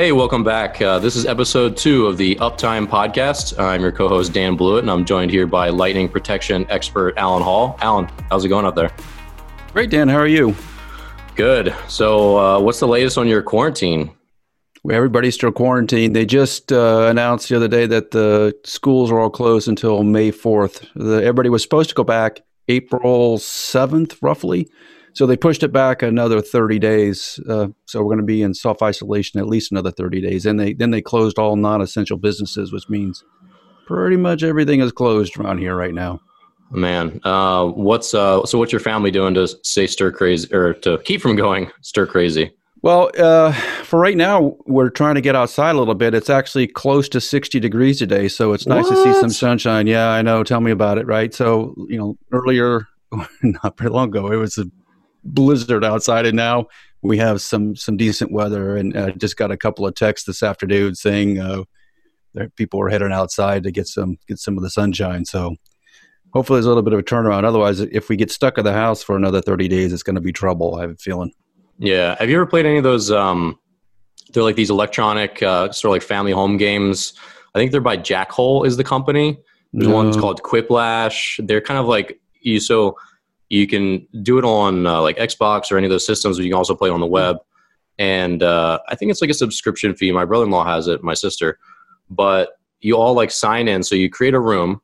Hey, welcome back. Uh, this is episode two of the Uptime podcast. I'm your co host, Dan Blewett, and I'm joined here by lightning protection expert Allen Hall. Allen, how's it going out there? Great, Dan. How are you? Good. So, uh, what's the latest on your quarantine? Well, everybody's still quarantined. They just uh, announced the other day that the schools are all closed until May 4th. The, everybody was supposed to go back April 7th, roughly. So they pushed it back another 30 days. Uh, so we're going to be in self isolation at least another 30 days. And they then they closed all non essential businesses, which means pretty much everything is closed around here right now. Man, uh, what's uh, so what's your family doing to stay stir crazy or to keep from going stir crazy? Well, uh, for right now, we're trying to get outside a little bit. It's actually close to 60 degrees today, so it's nice what? to see some sunshine. Yeah, I know. Tell me about it, right? So, you know, earlier, not very long ago, it was a blizzard outside, and now we have some some decent weather. And I uh, just got a couple of texts this afternoon saying uh, that people are heading outside to get some get some of the sunshine. So hopefully, there's a little bit of a turnaround. Otherwise, if we get stuck in the house for another 30 days, it's going to be trouble. I have a feeling. Yeah. Have you ever played any of those? Um, they're like these electronic uh, sort of like family home games. I think they're by Jackbox is the company. There's no. one called Quiplash. They're kind of like you. So you can do it on uh, like Xbox or any of those systems, but you can also play on the web. And uh, I think it's like a subscription fee. My brother-in-law has it, my sister. But you all like sign in. So you create a room,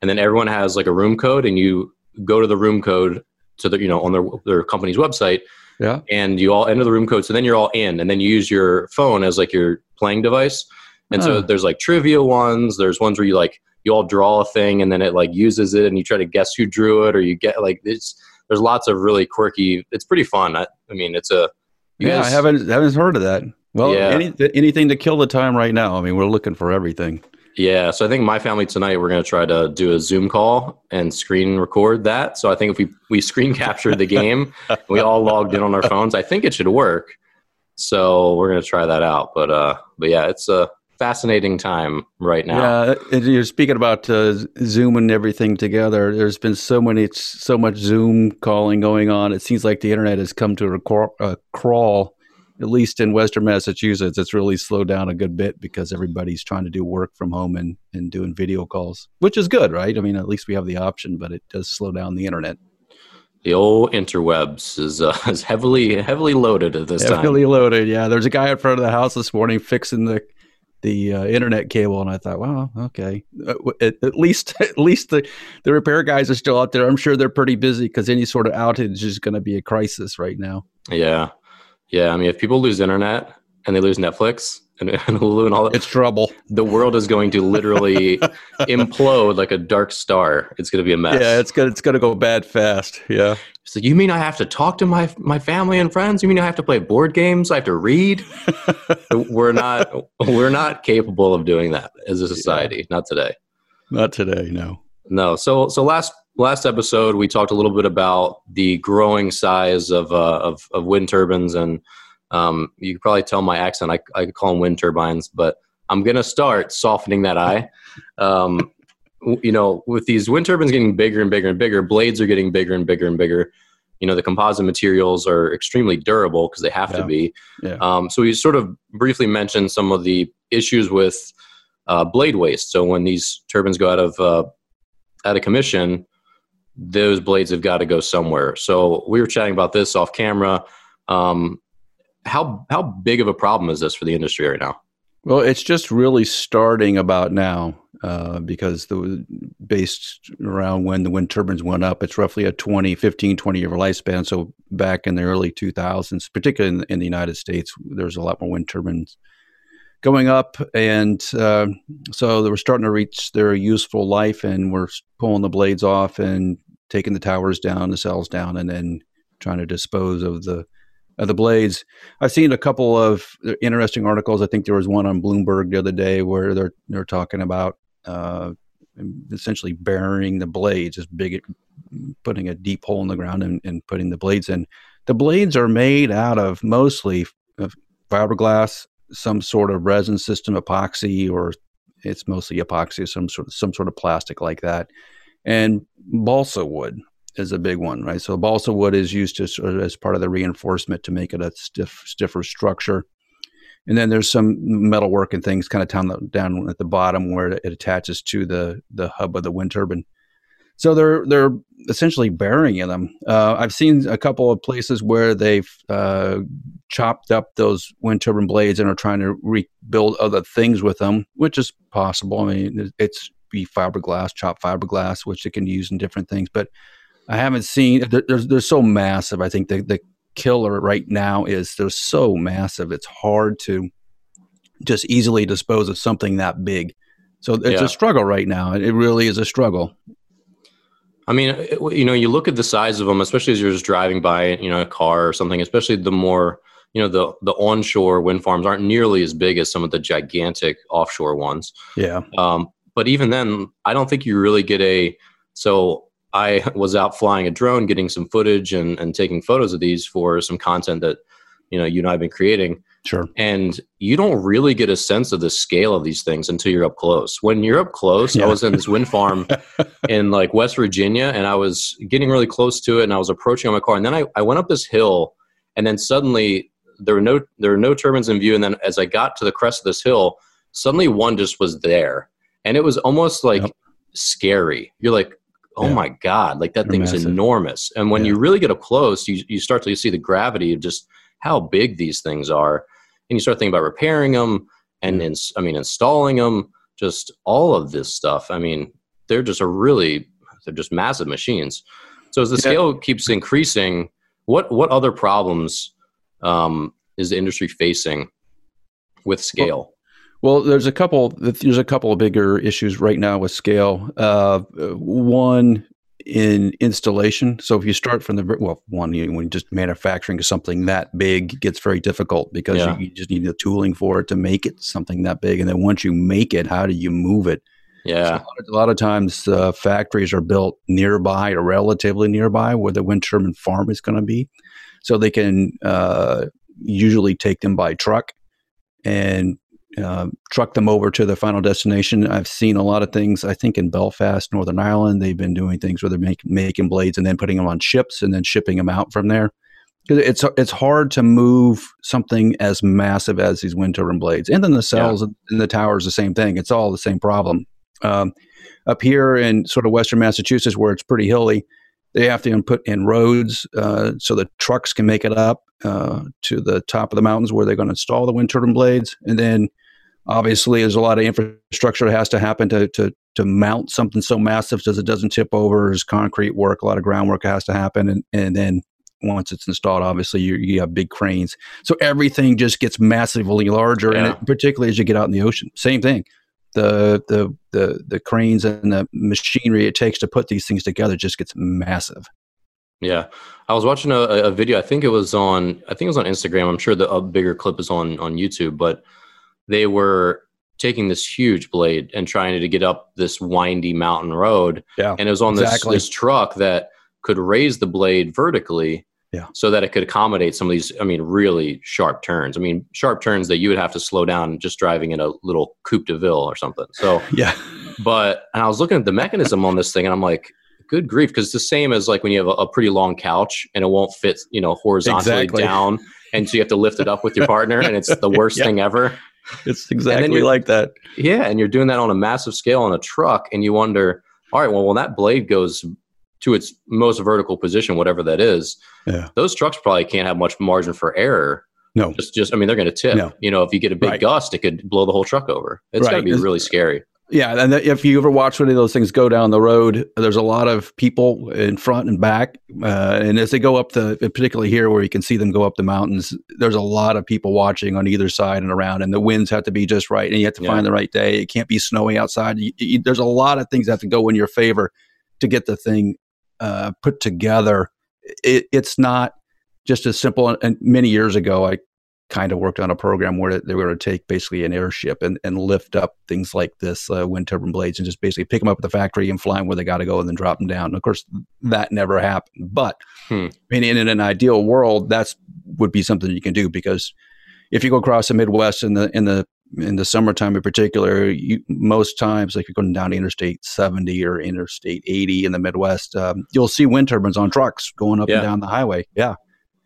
and then everyone has like a room code, and you go to the room code to the you know on their their company's website. Yeah. And you all enter the room code, so then you're all in, and then you use your phone as like your playing device. And oh. so there's like trivia ones. There's ones where you like you all draw a thing and then it like uses it and you try to guess who drew it or you get like it's there's lots of really quirky it's pretty fun. I, I mean it's a yeah guys, i haven't haven't heard of that. Well yeah. any, anything to kill the time right now. I mean we're looking for everything. Yeah so i think my family tonight we're going to try to do a zoom call and screen record that. So i think if we we screen captured the game we all logged in on our phones i think it should work. So we're going to try that out but uh but yeah it's a fascinating time right now. Yeah, you're speaking about uh, Zoom and everything together. There's been so many, so much Zoom calling going on. It seems like the internet has come to a, crawl, a crawl. At least in Western Massachusetts, it's really slowed down a good bit because everybody's trying to do work from home and, and doing video calls, which is good, right? I mean, at least we have the option, but it does slow down the internet the old interwebs is uh, is heavily heavily loaded at this heavily time. Heavily loaded, yeah. There's a guy in front of the house this morning fixing the the uh, internet cable, and I thought, wow, okay. Uh, at, at, least, at least the the repair guys are still out there. I'm sure they're pretty busy because any sort of outage is going to be a crisis right now. Yeah, yeah. I mean, if people lose internet and they lose Netflix and, and Hulu and all that, it's trouble. The world is going to literally implode like a dark star. It's going to be a mess. Yeah, it's gonna it's gonna go bad fast. Yeah. So you mean I have to talk to my my family and friends? You mean I have to play board games? I have to read? we're not we're not capable of doing that as a society. Yeah. Not today. Not today. No. No. So so last last episode we talked a little bit about the growing size of uh, of, of wind turbines and um, you can probably tell my accent. I I call them wind turbines, but I'm gonna start softening that eye. Um, you know, with these wind turbines getting bigger and bigger and bigger, blades are getting bigger and bigger and bigger. You know, the composite materials are extremely durable because they have yeah. to be. Yeah. Um, so we sort of briefly mentioned some of the issues with uh, blade waste. So when these turbines go out of uh, out of commission, those blades have got to go somewhere. So we were chatting about this off camera. Um, how how big of a problem is this for the industry right now? Well, it's just really starting about now uh, because the based around when the wind turbines went up, it's roughly a 20, 15, 20 year lifespan. So back in the early 2000s, particularly in, in the United States, there's a lot more wind turbines going up. And uh, so they were starting to reach their useful life and we're pulling the blades off and taking the towers down, nacelles down, and then trying to dispose of the of the blades. I've seen a couple of interesting articles. I think there was one on Bloomberg the other day where they're they're talking about uh, essentially burying the blades, just big, putting a deep hole in the ground and, and putting the blades in. The blades are made out of mostly of fiberglass, some sort of resin system, epoxy, or it's mostly epoxy, some sort of some sort of plastic like that, and balsa wood is a big one, right? So balsa wood is used to, as part of the reinforcement to make it a stiff, stiffer structure. and then there's some metal work and things kind of down down at the bottom where it attaches to the the hub of the wind turbine. So they're they're essentially burying them. Uh, I've seen a couple of places where they've uh, chopped up those wind turbine blades and are trying to rebuild other things with them, which is possible. I mean, it's be fiberglass, chopped fiberglass, which they can use in different things. But I haven't seen. They're, they're, they're so massive. I think the the killer right now is they're so massive. It's hard to just easily dispose of something that big. So it's yeah. a struggle right now. It really is a struggle. I mean, you know, you look at the size of them, especially as you're just driving by, you know, a car or something. Especially the more, you know, the the onshore wind farms aren't nearly as big as some of the gigantic offshore ones. Yeah. Um, but even then, I don't think you really get a. So I was out flying a drone, getting some footage and and taking photos of these for some content that, you know, you and I have been creating. Sure. And you don't really get a sense of the scale of these things until you're up close. When you're up close, yeah. I was in this wind farm in like West Virginia and I was getting really close to it and I was approaching on my car. And then I, I went up this hill and then suddenly there were no there were no turbines in view. And then as I got to the crest of this hill, suddenly one just was there. And it was almost like yep. scary. You're like, oh yeah. my God, like that They're thing's massive. enormous. And when yeah. you really get up close, you, you start to see the gravity of just how big these things are and you start thinking about repairing them and ins- I mean installing them, just all of this stuff. I mean, they're just a really they're just massive machines. So as the scale keeps increasing, what what other problems um, is the industry facing with scale? Well, well, there's a couple. There's a couple of bigger issues right now with scale. Uh, one in installation. So if you start from the well, one you, when just manufacturing something that big gets very difficult because yeah. you, you, just need the tooling for it to make it something that big, and then once you make it, how do you move it? Yeah, so a, lot of, a, lot of, times uh, factories are built nearby or relatively nearby where the wind turbine farm is going to be, so they can uh, usually take them by truck and uh, truck them over to their final destination. I've seen a lot of things. I think in Belfast, Northern Ireland, they've been doing things where they're make, making blades and then putting them on ships and then shipping them out from there. It's it's hard to move something as massive as these wind turbine blades, and then nacelles yeah. and the towers, the same thing. It's all the same problem. Um, up here in sort of western Massachusetts, where it's pretty hilly, they have to put in roads uh, so the trucks can make it up uh, to the top of the mountains where they're going to install the wind turbine blades, and then Obviously, there's a lot of infrastructure that has to happen to, to, to mount something so massive so it doesn't tip over. There's concrete work, a lot of groundwork has to happen. And, and then once it's installed, obviously you, you have big cranes. So everything just gets massively larger, yeah. and it, particularly as you get out in the ocean. Same thing. The, the the the cranes and the machinery it takes to put these things together just gets massive. Yeah, I was watching a, a video. I think it was on. I think it was on Instagram. I'm sure the a bigger clip is on on YouTube. But they were taking this huge blade and trying to get up this windy mountain road. Yeah, and it was on exactly. this, this truck that could raise the blade vertically. Yeah. So that it could accommodate some of these, I mean, really sharp turns. I mean, sharp turns that you would have to slow down just driving in a little Coupe de Ville or something. So, yeah. But, and I was looking at the mechanism on this thing and I'm like, good grief. Cause it's the same as like when you have a, a pretty long couch and it won't fit, you know, horizontally exactly. down. And so you have to lift it up with your partner and it's the worst thing ever. It's exactly like that. Yeah, and you're doing that on a massive scale on a truck, and you wonder, all right, well, when that blade goes to its most vertical position, whatever that is, yeah. those trucks probably can't have much margin for error. No, just just I mean, they're going to tip. No. You know, if you get a big right. gust, it could blow the whole truck over. It's right. got to be it's, really scary. Yeah, and if you ever watch one of those things go down the road, there's a lot of people in front and back, uh, and as they go up the, particularly here where you can see them go up the mountains, there's a lot of people watching on either side and around, and the winds have to be just right, and you have to yeah. find the right day. It can't be snowy outside. You, you, there's a lot of things that have to go in your favor to get the thing uh, put together. It, it's not just as simple. And many years ago, I kind of worked on a program where they were going to take basically an airship and, and lift up things like this uh, wind turbine blades and just basically pick them up at the factory and fly them where they got to go and then drop them down. And of course, that never happened. But hmm. I mean, in an ideal world, that's would be something you can do because if you go across the Midwest in the in the in the summertime in particular, you, most times, like you're going down Interstate 70 or Interstate 80 in the Midwest, um, you'll see wind turbines on trucks going up yeah. and down the highway. Yeah,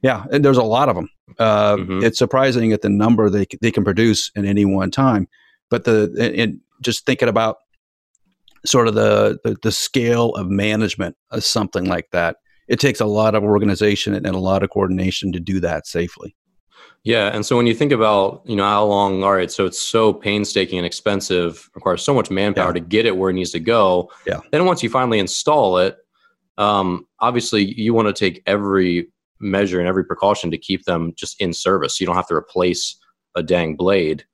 Yeah, and there's a lot of them. Uh, mm-hmm. It's surprising at the number they they can produce in any one time. But the and just thinking about sort of the, the, the scale of management of something like that, it takes a lot of organization and a lot of coordination to do that safely. Yeah, and so when you think about you know how long, all right, so it's so painstaking and expensive, requires so much manpower yeah. to get it where it needs to go. Yeah. Then once you finally install it, um, obviously you want to take every measure and every precaution to keep them just in service. So you don't have to replace a dang blade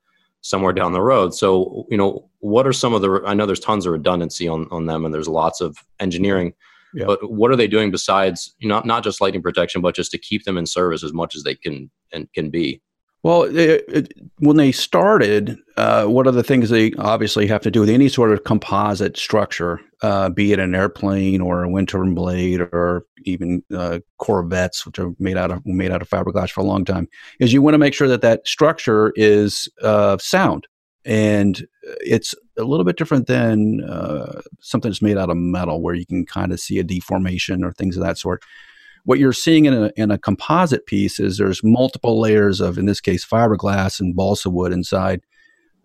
somewhere down the road. So, you know, what are some of the, I know there's tons of redundancy on, on them and there's lots of engineering, yeah. but what are they doing besides, you know, not just lightning protection, but just to keep them in service as much as they can and can be? Well, it, it, when they started, uh, one of the things they obviously have to do with any sort of composite structure, uh, be it an airplane or a wind turbine blade or even uh, Corvettes, which are made out of made out of fiberglass for a long time, is you want to make sure that that structure is uh, sound, and it's a little bit different than uh, something that's made out of metal, where you can kind of see a deformation or things of that sort what you're seeing in a, in a composite piece is there's multiple layers of, in this case, fiberglass and balsa wood inside.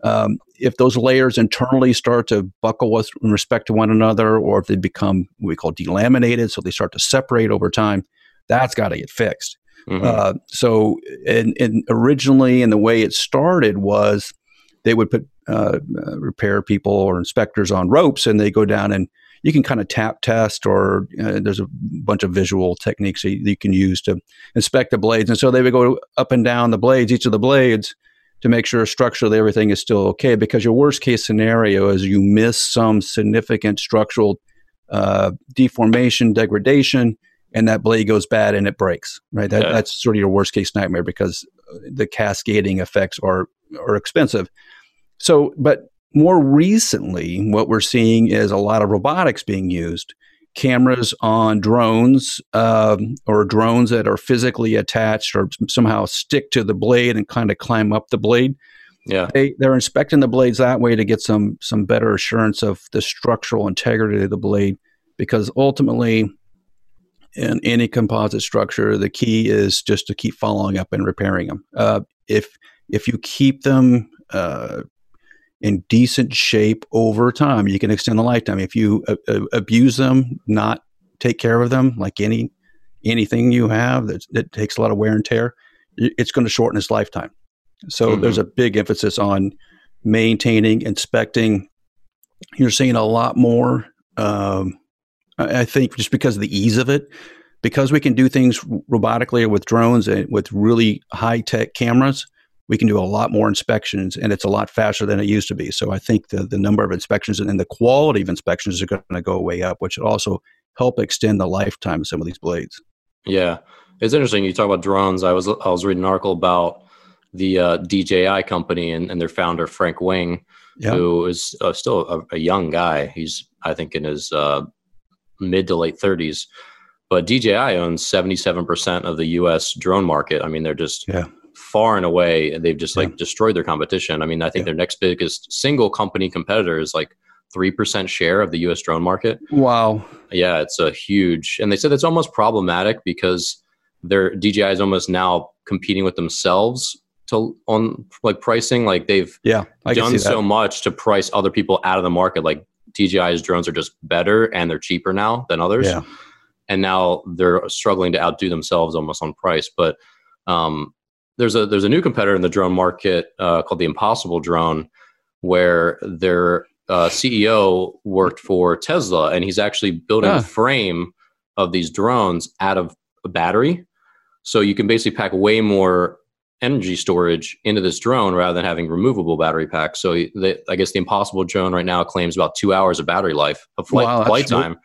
Um, if those layers internally start to buckle with in respect to one another, or if they become what we call delaminated, so they start to separate over time, that's got to get fixed. Mm-hmm. Uh, so, and, and, originally, and the way it started was they would put uh, uh, repair people or inspectors on ropes, and they go down and you can kind of tap test or uh, there's a bunch of visual techniques that you can use to inspect the blades. And so they would go up and down the blades, each of the blades, to make sure structurally everything is still okay. Because your worst case scenario is you miss some significant structural uh, deformation, degradation, and that blade goes bad and it breaks. Right, that, yeah. that's sort of your worst case nightmare because the cascading effects are are expensive. So, but more recently, what we're seeing is a lot of robotics being used. Cameras on drones um, or drones that are physically attached or somehow stick to the blade and kind of climb up the blade. Yeah, they, they're inspecting the blades that way to get some some better assurance of the structural integrity of the blade, because ultimately, in any composite structure, the key is just to keep following up and repairing them. Uh, if if you keep them uh, in decent shape over time. You can extend the lifetime. If you uh, uh, abuse them, not take care of them, like any anything you have that, that takes a lot of wear and tear, it's going to shorten its lifetime. So mm-hmm. there's a big emphasis on maintaining, inspecting. You're seeing a lot more. Um, I think just because of the ease of it, because we can do things robotically with drones and with really high tech cameras we can do a lot more inspections and it's a lot faster than it used to be. So I think the, the number of inspections and, the quality of inspections are going to go way up, which also help extend the lifetime of some of these blades. Yeah. It's interesting. You talk about drones. I was, I was reading an article about the uh, DJI company and, and, their founder, Frank Wang, yeah. who is uh, still a, a, young guy. He's, I think, in his uh, mid to late 30s. But DJI owns 77% of the US drone market. I mean, they're just yeah far and away and they've just like yeah. destroyed their competition. I mean, I think yeah. their next biggest single company competitor is like three percent share of the U.S. drone market. Wow. Yeah, it's a huge, and they said it's almost problematic because their DJI is almost now competing with themselves to on like pricing. Like they've yeah done so much to price other people out of the market. Like DJI's drones are just better and they're cheaper now than others. Yeah. And now they're struggling to outdo themselves almost on price. But um, there's a there's a new competitor in the drone market uh, called the Impossible Drone, where their uh, CEO worked for Tesla, and he's actually building a frame of these drones out of a battery. So you can basically pack way more energy storage into this drone rather than having removable battery packs. So they, I guess the Impossible drone right now claims about two hours of battery life of flight, wow, flight time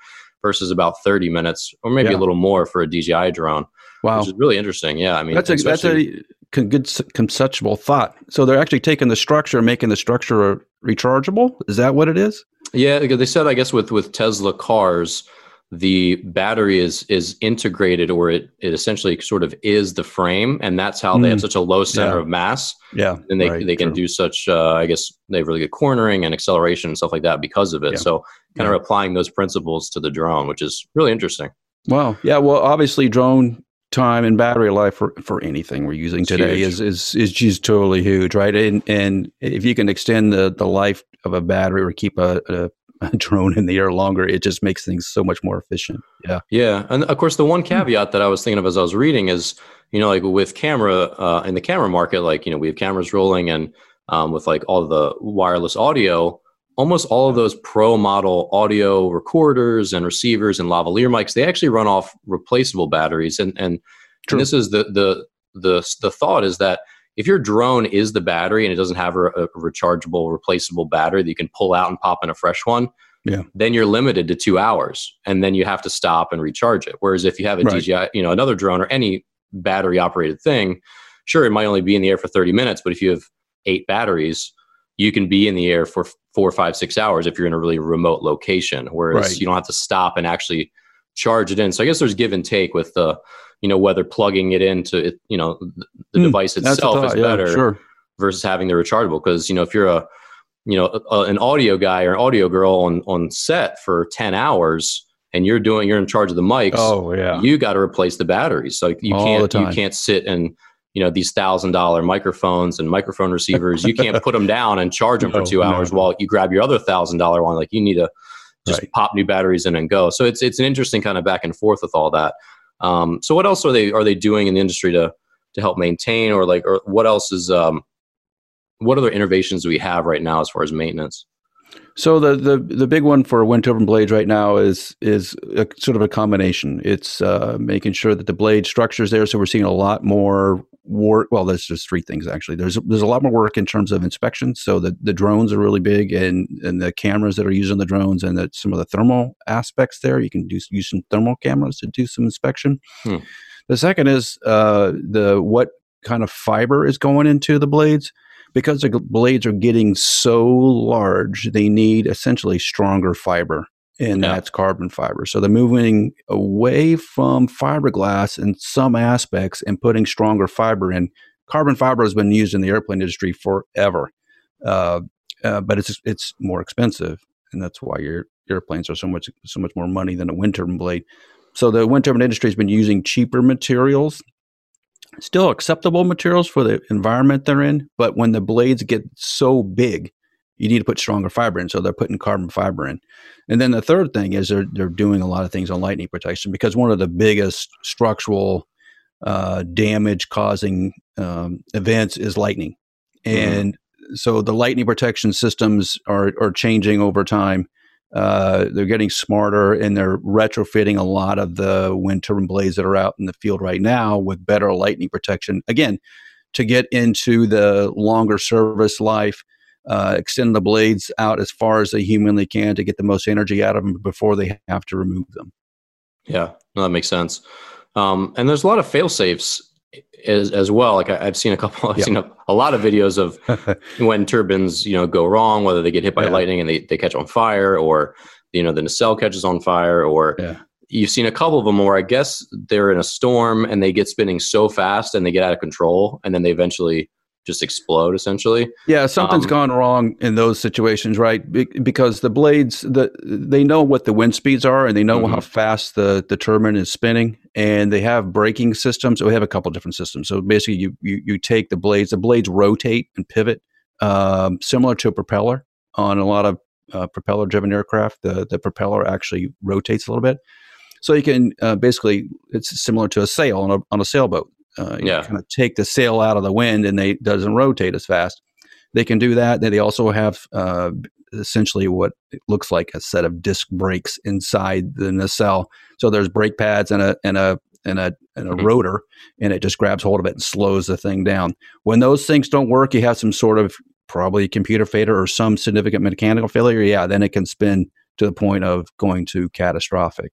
versus about 30 minutes or maybe yeah. a little more for a DJI drone. Wow. Which is really interesting. Yeah. I mean, that's a, that's a good conceptual thought. So they're actually taking the structure, making the structure rechargeable. Is that what it is? Yeah, they said I guess with with Tesla cars, the battery is is integrated, or it it essentially sort of is the frame, and that's how mm. they have hmm. such a low center yeah. of mass. Yeah, and they right, they can true. do such. Uh, I guess they have really good cornering and acceleration and stuff like that because of it. Yeah. So kind yeah. of applying those principles to the drone, which is really interesting. Wow. Yeah. Well, obviously, drone lifetime and battery life for, for anything we're using it's today is, is is just totally huge, right? And and if you can extend the, the life of a battery or keep a, a, a drone in the air longer, it just makes things so much more efficient. Yeah, yeah, and of course the one caveat that I was thinking of as I was reading is you know like with camera uh, in the camera market, like you know we have cameras rolling and um, with like all the wireless audio almost all of those pro model audio recorders and receivers and lavalier mics they actually run off replaceable batteries and and, and this is the the the the thought is that if your drone is the battery and it doesn't have a, a, rechargeable replaceable battery that you can pull out and pop in a fresh one yeah. then you're limited to two hours and then you have to stop and recharge it whereas if you have a right. dji you know another drone or any battery operated thing sure it might only be in the air for 30 minutes but if you have eight batteries you can be in the air for four, five, six hours if you're in a really remote location, whereas right. you don't have to stop and actually charge it in. So I guess there's give and take with the, you know, whether plugging it into it, you know, the, mm, device itself is better sure. versus having the rechargeable. Because you know, if you're a, you know, a, an audio guy or an audio girl on on set for ten hours and you're doing, you're in charge of the mics. Oh yeah, you got to replace the batteries. So you All can't, you can't sit and you know these thousand dollar microphones and microphone receivers you can't put them down and charge them for two hours no. while you grab your other thousand dollar one like you need to just right. pop new batteries in and go so it's it's an interesting kind of back and forth with all that um, so what else are they are they doing in the industry to to help maintain or like or what else is um, what other innovations do we have right now as far as maintenance so the, the the big one for wind turbine blades right now is is a, sort of a combination. It's uh, making sure that the blade structure is there. So we're seeing a lot more work. Well, there's just three things actually. There's there's a lot more work in terms of inspection. So the, the drones are really big, and and the cameras that are used on the drones, and the, some of the thermal aspects there. You can do use some thermal cameras to do some inspection. Hmm. The second is uh, the what kind of fiber is going into the blades. Because the blades are getting so large, they need essentially stronger fiber and yeah. that's carbon fiber. So they're moving away from fiberglass in some aspects and putting stronger fiber in. Carbon fiber has been used in the airplane industry forever, uh, uh, but it's it's more expensive, and that's why your airplanes are so much so much more money than a wind turbine blade. So the wind turbine industry has been using cheaper materials, still acceptable materials for the environment they're in, but when the blades get so big you need to put stronger fiber in. So they're putting carbon fiber in. And then the third thing is they're, they're doing a lot of things on lightning protection because one of the biggest structural uh, damage causing um, events is lightning. Mm-hmm. And mm-hmm. so the lightning protection systems are, are changing over time. Uh, they're getting smarter and they're retrofitting a lot of the wind turbine blades that are out in the field right now with better lightning protection. Again, to get into the longer service life uh, extend the blades out as far as they humanly can to get the most energy out of them before they have to remove them. Yeah, no, that makes sense. Um, and there's a lot of fail safes as, as well. Like I, have seen a couple, I've seen a, a, lot of videos of wind turbines, you know, go wrong, whether they get hit by yeah. lightning and they, they catch on fire or, you know, the nacelle catches on fire or yeah. you've seen a couple of them where I guess they're in a storm and they get spinning so fast and they get out of control and then they eventually just explode essentially. Yeah, something's um, gone wrong in those situations, right? Be- because the blades, the they know what the wind speeds are, and they know mm-hmm. how fast the the turbine is spinning, and they have braking systems. So we have a couple different systems. So basically, you you, you take the blades, the blades rotate and pivot, um, similar to a propeller on a lot of uh, propeller driven aircraft. The the propeller actually rotates a little bit. So you can uh, basically, it's similar to a sail on a, on a sailboat. Uh, yeah. kind of take the sail out of the wind and they doesn't rotate as fast. They can do that. They also have uh, essentially what looks like a set of disc brakes inside the nacelle. So there's brake pads and a and a and a and a mm-hmm. rotor, and it just grabs hold of it and slows the thing down. When those things don't work, you have some sort of probably computer failure or some significant mechanical failure. Yeah, then it can spin to the point of going to catastrophic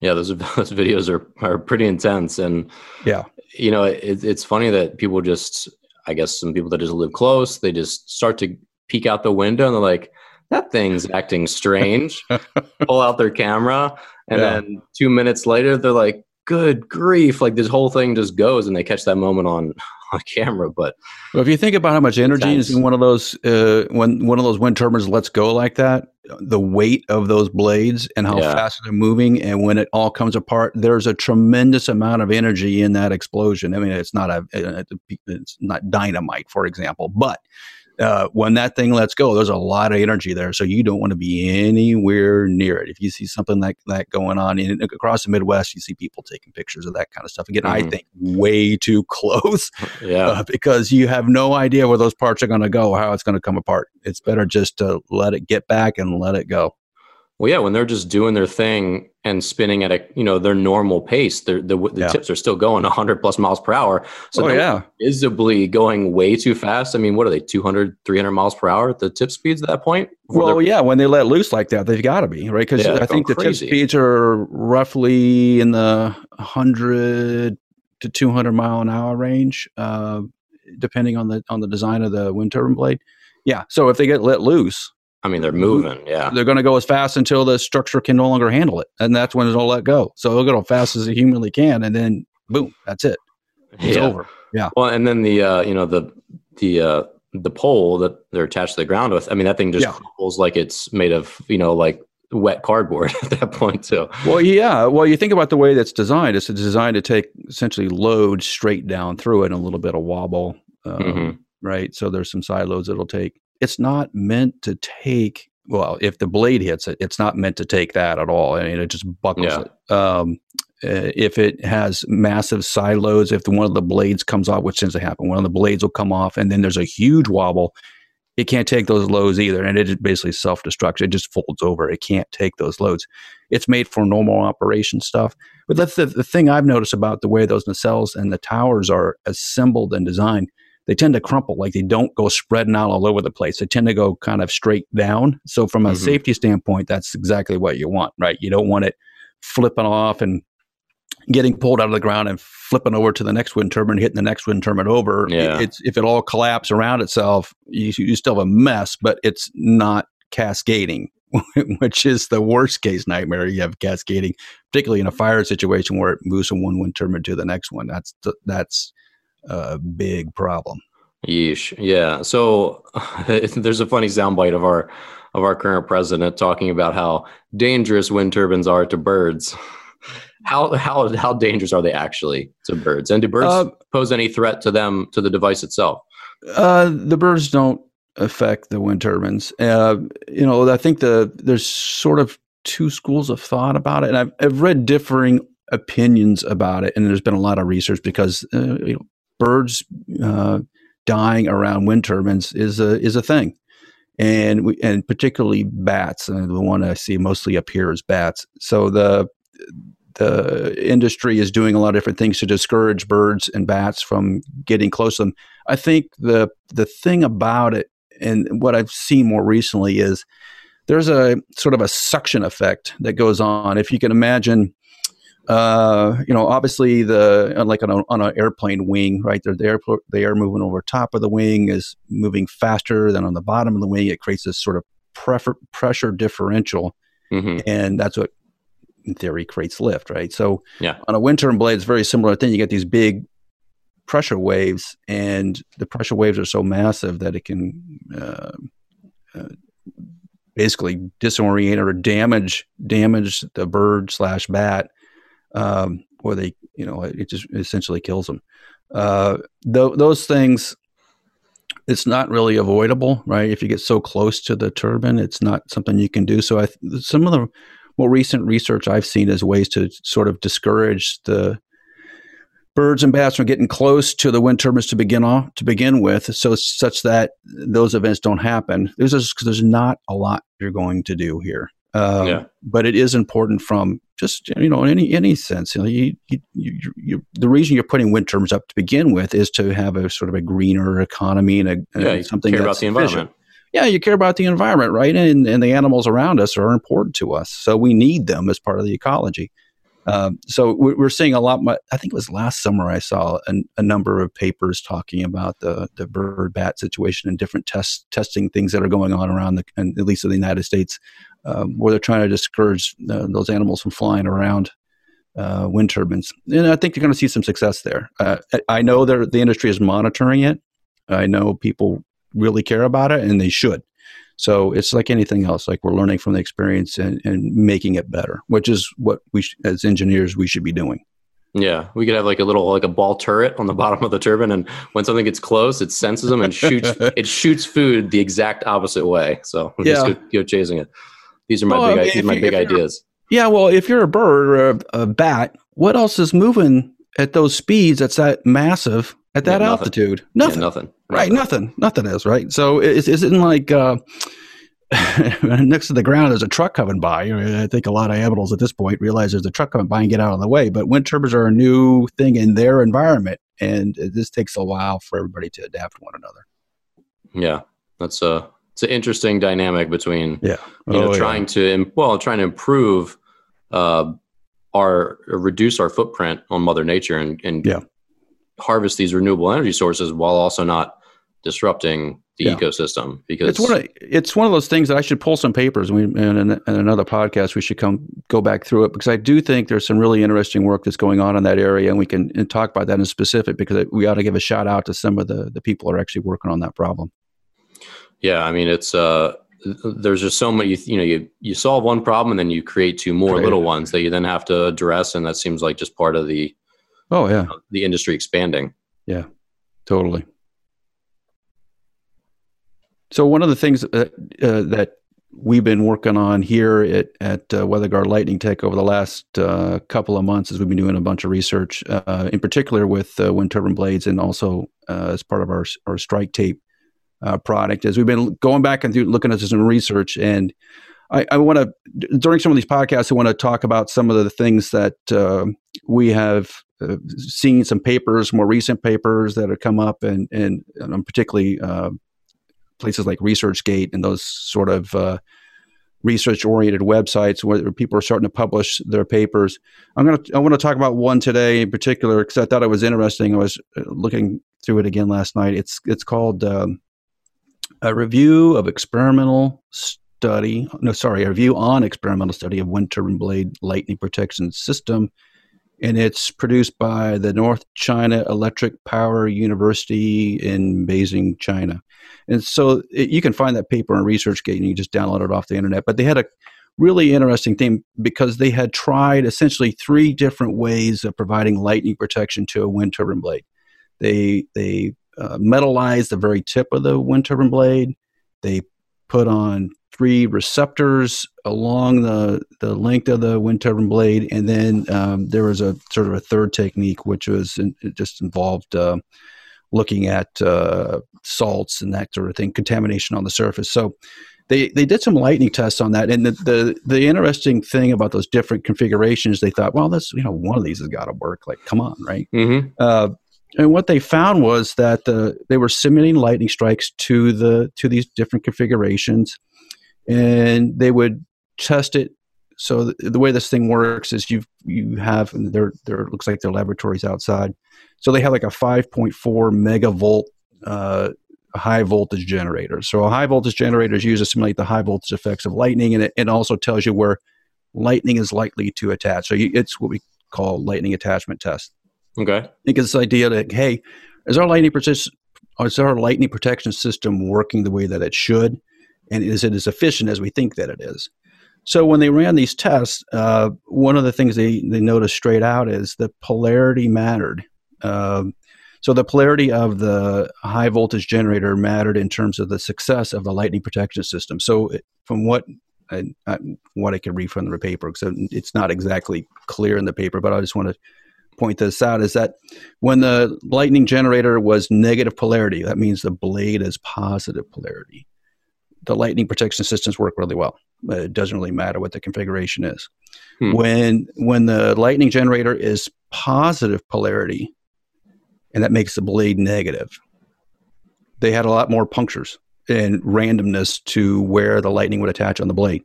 yeah, those those videos are are pretty intense, and yeah, you know, it, it's funny that people just, I guess, some people that just live close, they just start to peek out the window and they're like, that thing's acting strange. Pull out their camera, and yeah. then two minutes later, they're like, good grief! Like this whole thing just goes, and they catch that moment on on camera. But well, if you think about how much energy is in one of those, uh, when one of those wind turbines lets go like that, the weight of those blades and how yeah. fast they're moving, and when it all comes apart, there's a tremendous amount of energy in that explosion. I mean, it's not a, it's not dynamite, for example, but uh, when that thing lets go, there's a lot of energy there. So you don't want to be anywhere near it. If you see something like that going on in, across the Midwest, you see people taking pictures of that kind of stuff. Again, mm-hmm. I think way too close. yeah. Uh, because you have no idea where those parts are going to go, how it's going to come apart. It's better just to let it get back and let it go. Well, yeah, when they're just doing their thing and spinning at a you know their normal pace, the the yeah. tips are still going 100 plus miles per hour. So oh, yeah, visibly going way too fast. I mean, what are they 200, 300 miles per hour at the tip speeds at that point? Well, yeah, when they let loose like that, they've got to be right because yeah, I think the crazy. tip speeds are roughly in the 100 to 200 mile an hour range, uh, depending on the on the design of the wind turbine blade. Yeah, so if they get let loose, I mean, they're moving. Yeah, they're going to go as fast until the structure can no longer handle it, and that's when it'll let go. So it'll go as fast as it humanly can, and then boom, that's it. It's yeah. over. Yeah. Well, and then the uh, you know the the uh, the pole that they're attached to the ground with. I mean, that thing just yeah. crumples like it's made of you know like wet cardboard at that point too. Well, yeah. Well, you think about the way that's designed. It's designed to take essentially load straight down through it and a little bit of wobble, um, mm-hmm. right? So there's some side loads it'll take it's not meant to take well if the blade hits it it's not meant to take that at all. I mean it just buckles yeah. it. Um, uh, if it has massive side loads if the, one of the blades comes off which tends to happen one of the blades will come off and then there's a huge wobble it can't take those loads either and it basically self-destructs. It just folds over. It can't take those loads. It's made for normal operation stuff. But that's the, the thing i've noticed about the way those nacelles and the towers are assembled and designed they tend to crumple, like they don't go spreading out all over the place. They tend to go kind of straight down. So from a mm-hmm. safety standpoint, that's exactly what you want, right? You don't want it flipping off and getting pulled out of the ground and flipping over to the next wind turbine, hitting the next wind turbine over. Yeah. It's if it all collapses around itself, you, you still have a mess, but it's not cascading, which is the worst case nightmare. You have cascading, particularly in a fire situation where it moves from one wind turbine to the next one. That's that's a big problem. Yeesh. Yeah. So there's a funny soundbite of our of our current president talking about how dangerous wind turbines are to birds. How how how dangerous are they actually to birds? And do birds uh, pose any threat to them to the device itself? Uh, the birds don't affect the wind turbines. Uh, you know, I think the there's sort of two schools of thought about it, and I've, I've read differing opinions about it, and there's been a lot of research because uh, you know birds uh, dying around wind turbines is a is a thing, and we, and particularly bats. And the one I see mostly up here is bats. So the the industry is doing a lot of different things to discourage birds and bats from getting close to them. I think the the thing about it, and what I've seen more recently is there's a sort of a suction effect that goes on. If you can imagine uh, you know, obviously the uh, like on, a, on an airplane wing, right? The, the air the air moving over top of the wing is moving faster than on the bottom of the wing. It creates this sort of prefer, pressure differential, mm-hmm. and that's what, in theory, creates lift, right? So, yeah. on a wind turbine blade, it's very similar thing. You get these big pressure waves, and the pressure waves are so massive that it can uh, uh, basically disorient or damage damage the bird slash bat um, where they, you know, it just essentially kills them. Uh, th- those things, it's not really avoidable, right? If you get so close to the turbine, it's not something you can do. So, I th- some of the more recent research I've seen is ways to sort of discourage the birds and bats from getting close to the wind turbines to begin off to begin with, so such that those events don't happen. There's because there's not a lot you're going to do here. Um, yeah. But it is important from just you know in any any sense. You know, you, you, you, the reason you're putting wind turbines up to begin with is to have a sort of a greener economy and, a, yeah, something care about the environment. Yeah, you care about the environment, right? And and the animals around us are important to us, so we need them as part of the ecology. Um, so we're seeing a lot. I think it was last summer I saw a, a, number of papers talking about the the bird bat situation and different tests testing things that are going on around the, and at least in the United States, um, where they're trying to discourage uh, those animals from flying around uh, wind turbines. And I think you're going to see some success there. Uh, I know that the industry is monitoring it. I know people really care about it, and they should. So it's like anything else. Like we're learning from the experience and, and making it better, which is what we sh- as engineers we should be doing. Yeah, we could have like a little like a ball turret on the bottom of the turbine, and when something gets close, it senses them and shoots. it shoots food the exact opposite way. So yeah. just go, go, chasing it. These are my well, big. I these are my big ideas. Yeah, well, if you're a bird or a, a, bat, what else is moving at those speeds? That's that massive at that yeah, nothing. altitude. Nothing. Yeah, nothing. Right. Nothing. Nothing is right. So it's isn't like. Uh, next to the ground there's a truck coming by. I think a lot of animals at this point realize there's a truck coming by and get out of the way. But wind turbines are a new thing in their environment, and this takes a while for everybody to adapt to one another. Yeah, that's a it's an interesting dynamic between yeah, you know, oh, trying yeah. to well trying to improve uh, our reduce our footprint on Mother Nature and and yeah. harvest these renewable energy sources while also not disrupting the yeah. ecosystem because it's one of it's one of those things that I should pull some papers and, we, and in, in another podcast we should come go back through it because I do think there's some really interesting work that's going on in that area and we can and talk about that in specific because we ought to give a shout out to some of the the people who are actually working on that problem. Yeah, I mean it's uh there's just so many you know you you solve one problem and then you create two more Great. little ones that you then have to address and that seems like just part of the oh yeah you know, the industry expanding. Yeah, totally. So one of the things that, uh, that we've been working on here at, at uh, WeatherGuard Lightning Tech over the last uh, couple of months is we've been doing a bunch of research, uh, in particular with uh, wind turbine blades and also uh, as part of our, our StrikeTape uh, product. As we've been going back and looking at some research, and I, I want to, during some of these podcasts, I want to talk about some of the things that we have seen some papers, more recent papers that have come up, and, and, and particularly places like ResearchGate and those sort of uh, research oriented websites where people are starting to publish their papers. I'm going to I want to talk about one today in particular because I thought it was interesting. I was uh, looking through it again last night. It's it's called um, a review of experimental study. No, sorry, a review on experimental study of wind turbine blade lightning protection system and it's produced by the North China Electric Power University in Beijing, China. And so it, you can find that paper on ResearchGate and you just download it off the internet. But they had a really interesting thing because they had tried essentially three different ways of providing lightning protection to a wind turbine blade. They they uh, metallized the very tip of the wind turbine blade. They put on three receptors along the, the length of the wind turbine blade. And then um, there was a sort of a third technique, which was in, it just involved uh, looking at uh, salts and that sort of thing, contamination on the surface. So they, they did some lightning tests on that. And the, the, the interesting thing about those different configurations, they thought, well, that's, you know, one of these has got to work. Like, come on, right? Mm-hmm. Uh, and what they found was that the, they were simulating lightning strikes to the to these different configurations and they would test it. So the, the way this thing works is you you have there there looks like their laboratories outside. So they have like a 5.4 megavolt uh, high voltage generator. So a high voltage generator is used to simulate the high voltage effects of lightning, and it, it also tells you where lightning is likely to attach. So you, it's what we call lightning attachment test. Okay. I think it's this idea that hey, is our lightning protection is our lightning protection system working the way that it should? and is it as efficient as we think that it is? So when they ran these tests, uh, one of the things they, they noticed straight out is the polarity mattered. Um, so the polarity of the high voltage generator mattered in terms of the success of the lightning protection system. So from what I, I, what I can read from the paper, because it's not exactly clear in the paper, but I just want to point this out is that when the lightning generator was negative polarity, that means the blade is positive polarity the lightning protection systems work really well. It doesn't really matter what the configuration is. Hmm. When when the lightning generator is positive polarity, and that makes the blade negative, they had a lot more punctures and randomness to where the lightning would attach on the blade.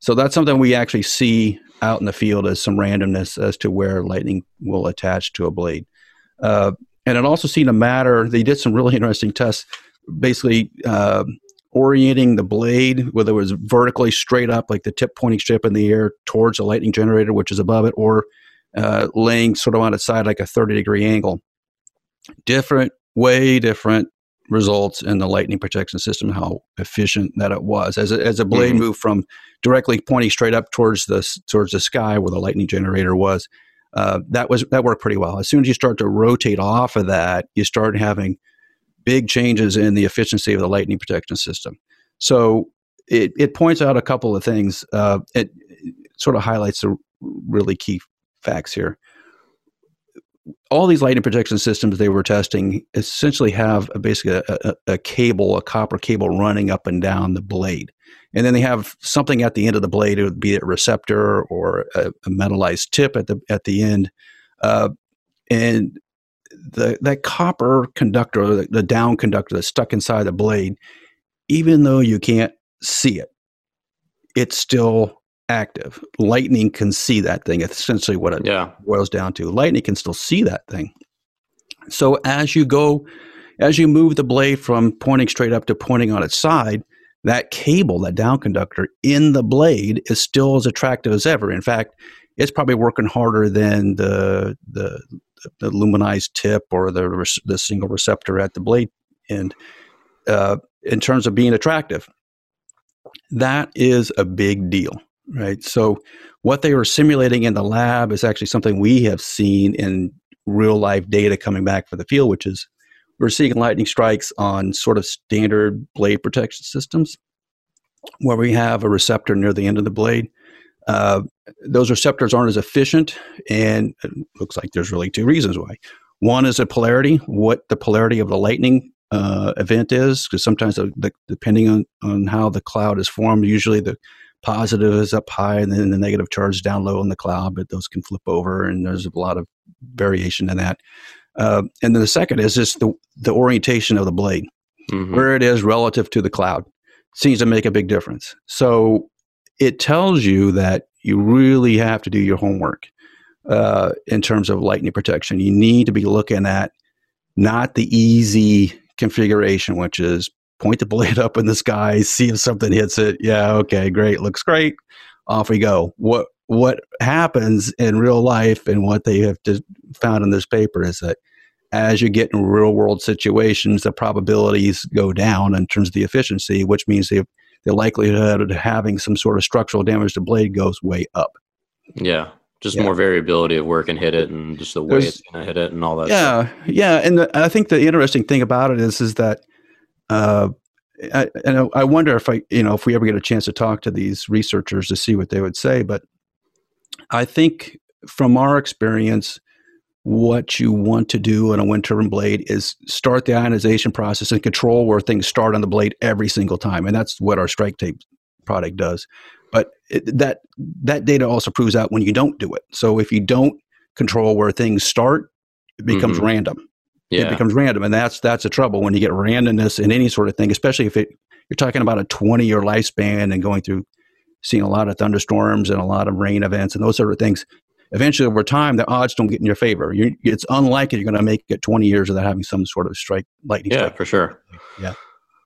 So that's something we actually see out in the field as some randomness as to where lightning will attach to a blade. Uh, and it also seemed to matter. They did some really interesting tests. Basically, uh, orienting the blade, whether it was vertically straight up, like the tip pointing strip in the air towards the lightning generator, which is above it, or uh, laying sort of on its side like a 30 degree angle. Different, way different results in the lightning protection system, how efficient that it was. As a, as a blade mm-hmm. moved from directly pointing straight up towards the towards the sky where the lightning generator was, uh, that was that worked pretty well. As soon as you start to rotate off of that, you start having big changes in the efficiency of the lightning protection system. So it, it points out a couple of things. Uh, it, it sort of highlights the really key facts here all these lightning protection systems they were testing essentially have a, basically a, a, a, cable, a copper cable running up and down the blade. And then they have something at the end of the blade, it would be a receptor or a, a metallized tip at the at the end. Uh, and the that copper conductor, the, the down conductor that's stuck inside the blade, even though you can't see it, it's still active. Lightning can see that thing. It's essentially what it yeah. boils down to. Lightning can still see that thing. So as you go, as you move the blade from pointing straight up to pointing on its side, that cable, that down conductor in the blade is still as attractive as ever. In fact, it's probably working harder than the the, the luminized tip or the the single receptor at the blade end uh, in terms of being attractive. That is a big deal right? So, what they were simulating in the lab is actually something we have seen in real life data coming back for the field, which is we're seeing lightning strikes on sort of standard blade protection systems where we have a receptor near the end of the blade. Uh, those receptors aren't as efficient, and it looks like there's really two reasons why. One is the polarity, what the polarity of the lightning uh, event is, because sometimes the, the, depending on, on how the cloud is formed, usually the positive is up high and then the negative charge down low in the cloud, but those can flip over and there's a lot of variation in that. Uh, and then the second is just the, the orientation of the blade, mm-hmm. where it is relative to the cloud seems to make a big difference. So it tells you that you really have to do your homework uh, in terms of lightning protection. You need to be looking at not the easy configuration, which is point the blade up in the sky, see if something hits it. Yeah, okay, great, looks great. Off we go. What what happens in real life and what they have just found in this paper is that as you get in real world situations, the probabilities go down in terms of the efficiency, which means the the likelihood of having some sort of structural damage to blade goes way up. Yeah, just yeah. more variability of where it can hit it and just the way There's, it's going to hit it and all that. Yeah, stuff. yeah, and the, I think the interesting thing about it is is that uh, I, and I wonder if I, you know, if we ever get a chance to talk to these researchers to see what they would say. But I think from our experience, what you want to do in a wind turbine blade is start the ionization process and control where things start on the blade every single time, and that's what our StrikeTape product does. But it, that that data also proves out when you don't do it. So if you don't control where things start, it becomes mm-hmm. random yeah. it becomes random, and that's that's the trouble when you get randomness in any sort of thing, especially if it, you're talking about a 20 year lifespan and going through seeing a lot of thunderstorms and a lot of rain events and those sort of things. Eventually, over time, the odds don't get in your favor. You're, it's unlikely you're going to make it 20 years without having some sort of strike lightning. Yeah, strike. for sure. Yeah.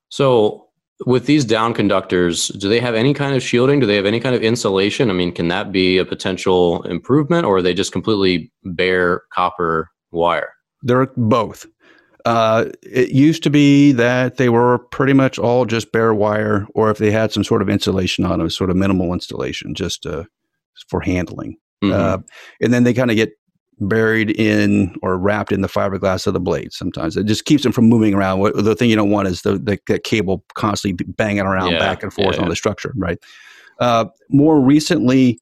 So with these down conductors, do they have any kind of shielding? Do they have any kind of insulation? I mean, can that be a potential improvement, or are they just completely bare copper wire? They're both. Uh, it used to be that they were pretty much all just bare wire, or if they had some sort of insulation on them, sort of minimal installation, just uh, for handling. Mm-hmm. Uh, and then they kind of get buried in or wrapped in the fiberglass of the blade. Sometimes it just keeps them from moving around. The thing you don't want is the, the, the cable constantly banging around yeah. back and forth yeah, on yeah. the structure, right? Uh, more recently,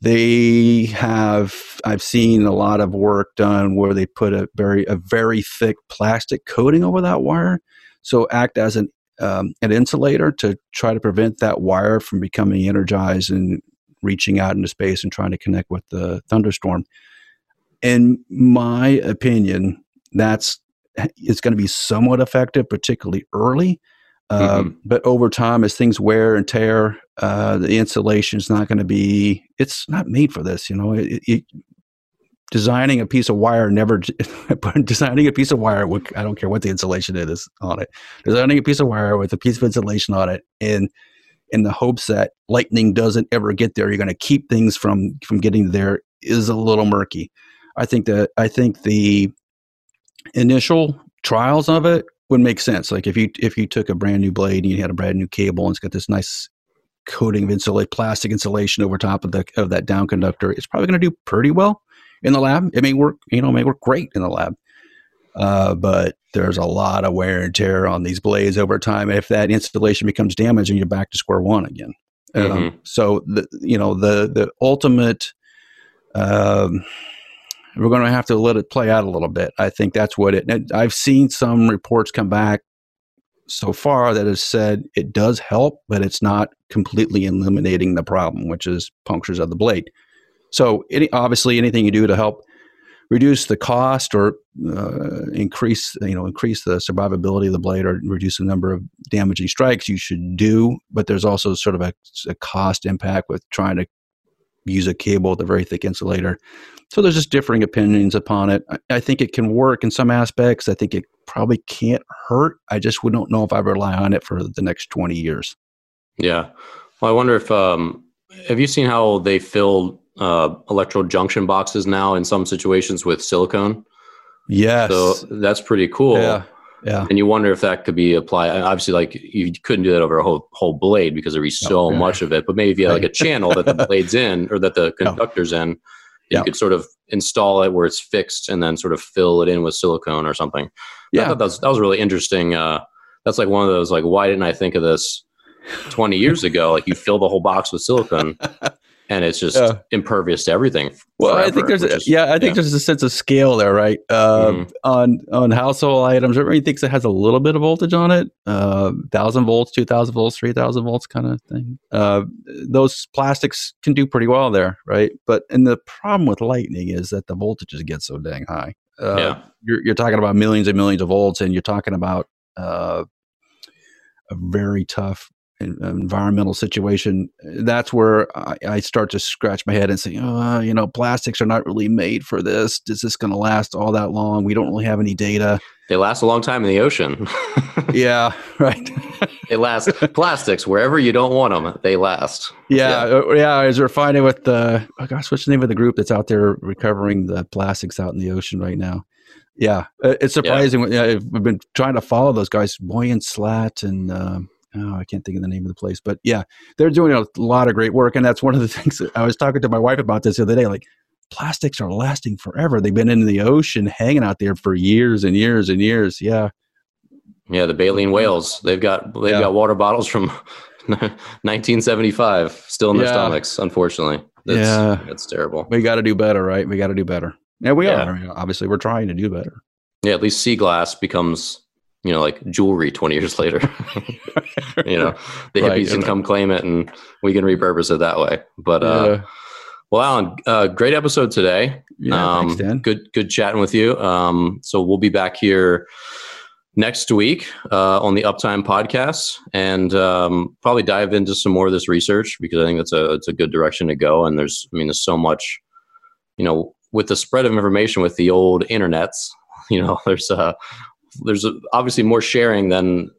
they have I've seen a lot of work done where they put a very a very thick plastic coating over that wire, so act as an um, an insulator to try to prevent that wire from becoming energized and reaching out into space and trying to connect with the thunderstorm. In my opinion, that's it's going to be somewhat effective, particularly early. Uh, mm-hmm. But over time, as things wear and tear, uh, the insulation is not going to be. It's not made for this. You know, it, it, designing a piece of wire never designing a piece of wire. With, I don't care what the insulation is on it. Designing a piece of wire with a piece of insulation on it, and in the hopes that lightning doesn't ever get there, you're going to keep things from from getting there is a little murky. I think that I think the initial trials of it would make sense. Like if you if you took a brand new blade and you had a brand new cable and it's got this nice coating of insulate plastic insulation over top of the of that down conductor, it's probably going to do pretty well in the lab. It may work, you know, may work great in the lab. Uh, but there's a lot of wear and tear on these blades over time. If that installation becomes damaged, and you're back to square one again. Um, mm-hmm. Um, so the you know the the ultimate. Um, we're going to have to let it play out a little bit. I think that's what it. I've seen some reports come back so far that has said it does help, but it's not completely eliminating the problem, which is punctures of the blade. So, any, obviously, anything you do to help reduce the cost or uh, increase you know increase the survivability of the blade or reduce the number of damaging strikes you should do but there's also sort of a, a cost impact with trying to use a cable with a very thick insulator so there's just differing opinions upon it I, I, think it can work in some aspects i think it probably can't hurt i just don't know if i rely on it for the next 20 years yeah well i wonder if um have you seen how they fill uh, electrode junction boxes now in some situations with silicone. Yes. So that's pretty cool. Yeah. Yeah. And you wonder if that could be applied. Obviously, like you couldn't do that over a whole whole blade because there'd be so yeah. much of it. But maybe if you had like a channel that the blade's in or that the conductor's in, you yeah. could sort of install it where it's fixed and then sort of fill it in with silicone or something. Yeah. I thought that was, that was really interesting. Uh, that's like one of those like, why didn't I think of this 20 years ago? Like you fill the whole box with silicone and it's just yeah. impervious to everything. Well, forever, I think there's a, is, yeah, I think yeah. there's a sense of scale there, right? Uh, mm-hmm. On on household items, everybody thinks it has a little bit of voltage on it, uh, thousand volts, two thousand volts, three thousand volts, kind of thing. Uh, those plastics can do pretty well there, right? But and the problem with lightning is that the voltages get so dang high. Uh, yeah. You're, you're talking about millions and millions of volts, and you're talking about uh, a very tough environmental situation, that's where I, I, start to scratch my head and say, oh, you know, plastics are not really made for this. Is this going to last all that long? We don't really have any data. They last a long time in the ocean. yeah, right. they last. Plastics, wherever you don't want them, they last. Yeah, yeah. Uh, yeah as we're finding with the, oh gosh, what's the name of the group that's out there recovering the plastics out in the ocean right now? Yeah, uh, it's surprising. Yeah. I've been trying to follow those guys, Boyan Slat, and um, oh, I can't think of the name of the place, but yeah, they're doing a lot of great work. And that's one of the things that I was talking to my wife about this the other day. Like, plastics are lasting forever. They've been in the ocean, hanging out there for years and years and years. Yeah. Yeah, the baleen whales. They've got they've yeah. got water bottles from 1975 still in their yeah. stomachs. Unfortunately, that's, yeah, that's terrible. We got to do better, right? We got to do better. Yeah, we yeah. are. Obviously, we're trying to do better. Yeah, at least sea glass becomes you know, like jewelry 20 years later. you know, the right, hippies can come claim it and we can repurpose it that way. But, uh, yeah. uh, well, Allen, uh, great episode today. Yeah, um, thanks, Dan. Good, good chatting with you. Um, so we'll be back here next week uh, on the Uptime podcast and um, probably dive into some more of this research because I think that's a it's a good direction to go. And there's, I mean, there's so much, you know, with the spread of information with the old internets. You know, there's uh, there's obviously more sharing than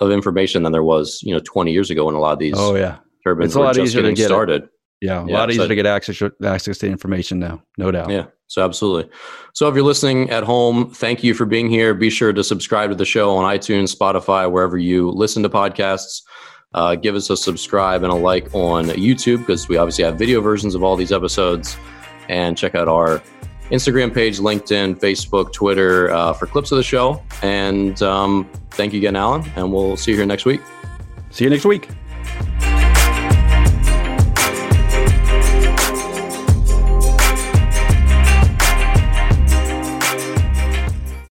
of information than there was you know 20 years ago when a lot of these oh yeah turbines it's a lot easier to get started. It. Yeah, a yeah, lot easier so, to get access access to information now, no doubt. Yeah, so absolutely. So if you're listening at home, thank you for being here. Be sure to subscribe to the show on iTunes, Spotify, wherever you listen to podcasts. Uh, give us a subscribe and a like on YouTube because we obviously have video versions of all these episodes. And check out our Instagram page, LinkedIn, Facebook, Twitter uh, for clips of the show. And um, thank you again, Allen. And we'll see you here next week. See you next week.